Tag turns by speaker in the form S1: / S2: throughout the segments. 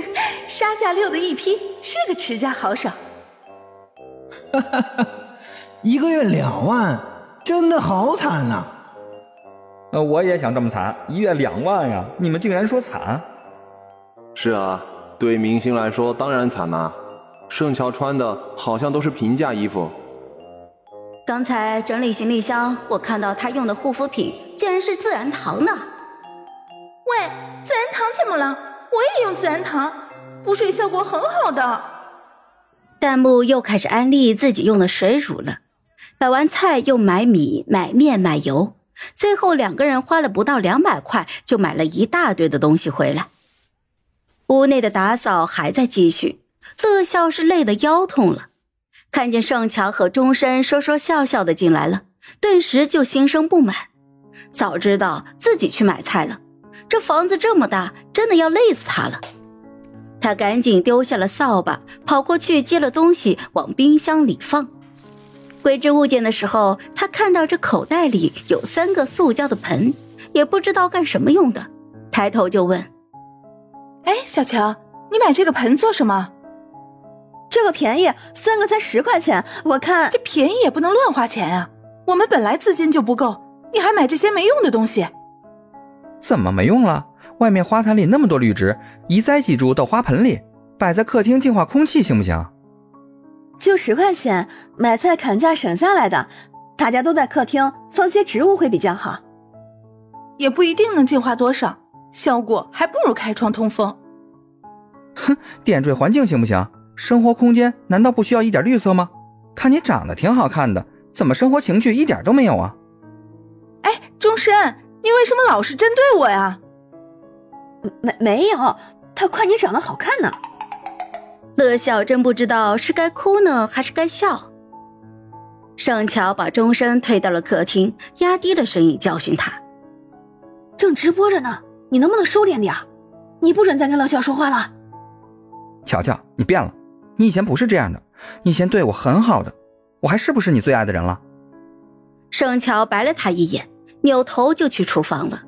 S1: 杀价六的一批，是个持家好手。
S2: 哈哈哈，一个月两万，真的好惨呐！
S3: 呃，我也想这么惨，一月两万呀！你们竟然说惨？
S4: 是啊，对明星来说当然惨啦。盛乔穿的好像都是平价衣服。
S5: 刚才整理行李箱，我看到他用的护肤品竟然是自然堂的。
S1: 喂，自然堂怎么了？我也用自然堂，补水效果很好的。
S5: 弹幕又开始安利自己用的水乳了。买完菜又买米、买面、买油，最后两个人花了不到两百块就买了一大堆的东西回来。屋内的打扫还在继续，乐笑是累得腰痛了，看见盛乔和钟生说说笑笑的进来了，顿时就心生不满。早知道自己去买菜了。这房子这么大，真的要累死他了。他赶紧丢下了扫把，跑过去接了东西往冰箱里放。归置物件的时候，他看到这口袋里有三个塑胶的盆，也不知道干什么用的，抬头就问：“
S1: 哎，小乔，你买这个盆做什么？
S6: 这个便宜，三个才十块钱。我看
S1: 这便宜也不能乱花钱啊，我们本来资金就不够，你还买这些没用的东西。”
S3: 怎么没用了？外面花坛里那么多绿植，移栽几株到花盆里，摆在客厅净化空气，行不行？
S6: 就十块钱，买菜砍价省下来的，大家都在客厅放些植物会比较好。
S1: 也不一定能净化多少，效果还不如开窗通风。
S3: 哼，点缀环境行不行？生活空间难道不需要一点绿色吗？看你长得挺好看的，怎么生活情趣一点都没有啊？
S1: 哎，钟深。你为什么老是针对我呀？
S6: 没没有，他夸你长得好看呢。
S5: 乐笑真不知道是该哭呢还是该笑。盛乔把钟声推到了客厅，压低了声音教训他：“
S6: 正直播着呢，你能不能收敛点你不准再跟乐笑说话了。”
S3: 乔乔，你变了，你以前不是这样的，你以前对我很好的，我还是不是你最爱的人了？
S5: 盛乔白了他一眼。扭头就去厨房了。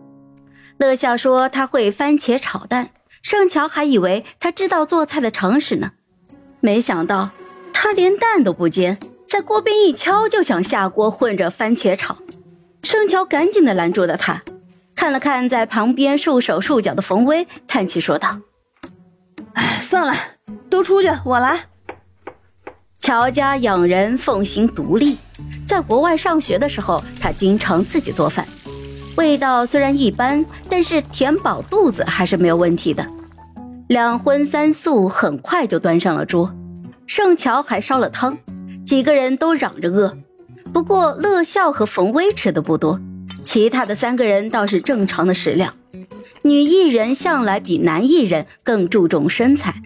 S5: 乐笑说他会番茄炒蛋，盛乔还以为他知道做菜的常识呢，没想到他连蛋都不煎，在锅边一敲就想下锅混着番茄炒。盛乔赶紧的拦住了他，看了看在旁边束手束脚的冯威，叹气说道：“
S6: 哎，算了，都出去，我来。”
S5: 乔家养人奉行独立。在国外上学的时候，他经常自己做饭，味道虽然一般，但是填饱肚子还是没有问题的。两荤三素很快就端上了桌，盛乔还烧了汤，几个人都嚷着饿。不过乐笑和冯威吃的不多，其他的三个人倒是正常的食量。女艺人向来比男艺人更注重身材。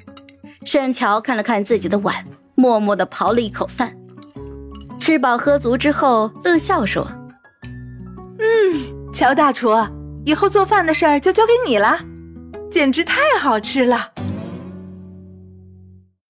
S5: 盛乔看了看自己的碗，默默地刨了一口饭。吃饱喝足之后，乐笑说：“
S1: 嗯，乔大厨，以后做饭的事儿就交给你了，简直太好吃了。”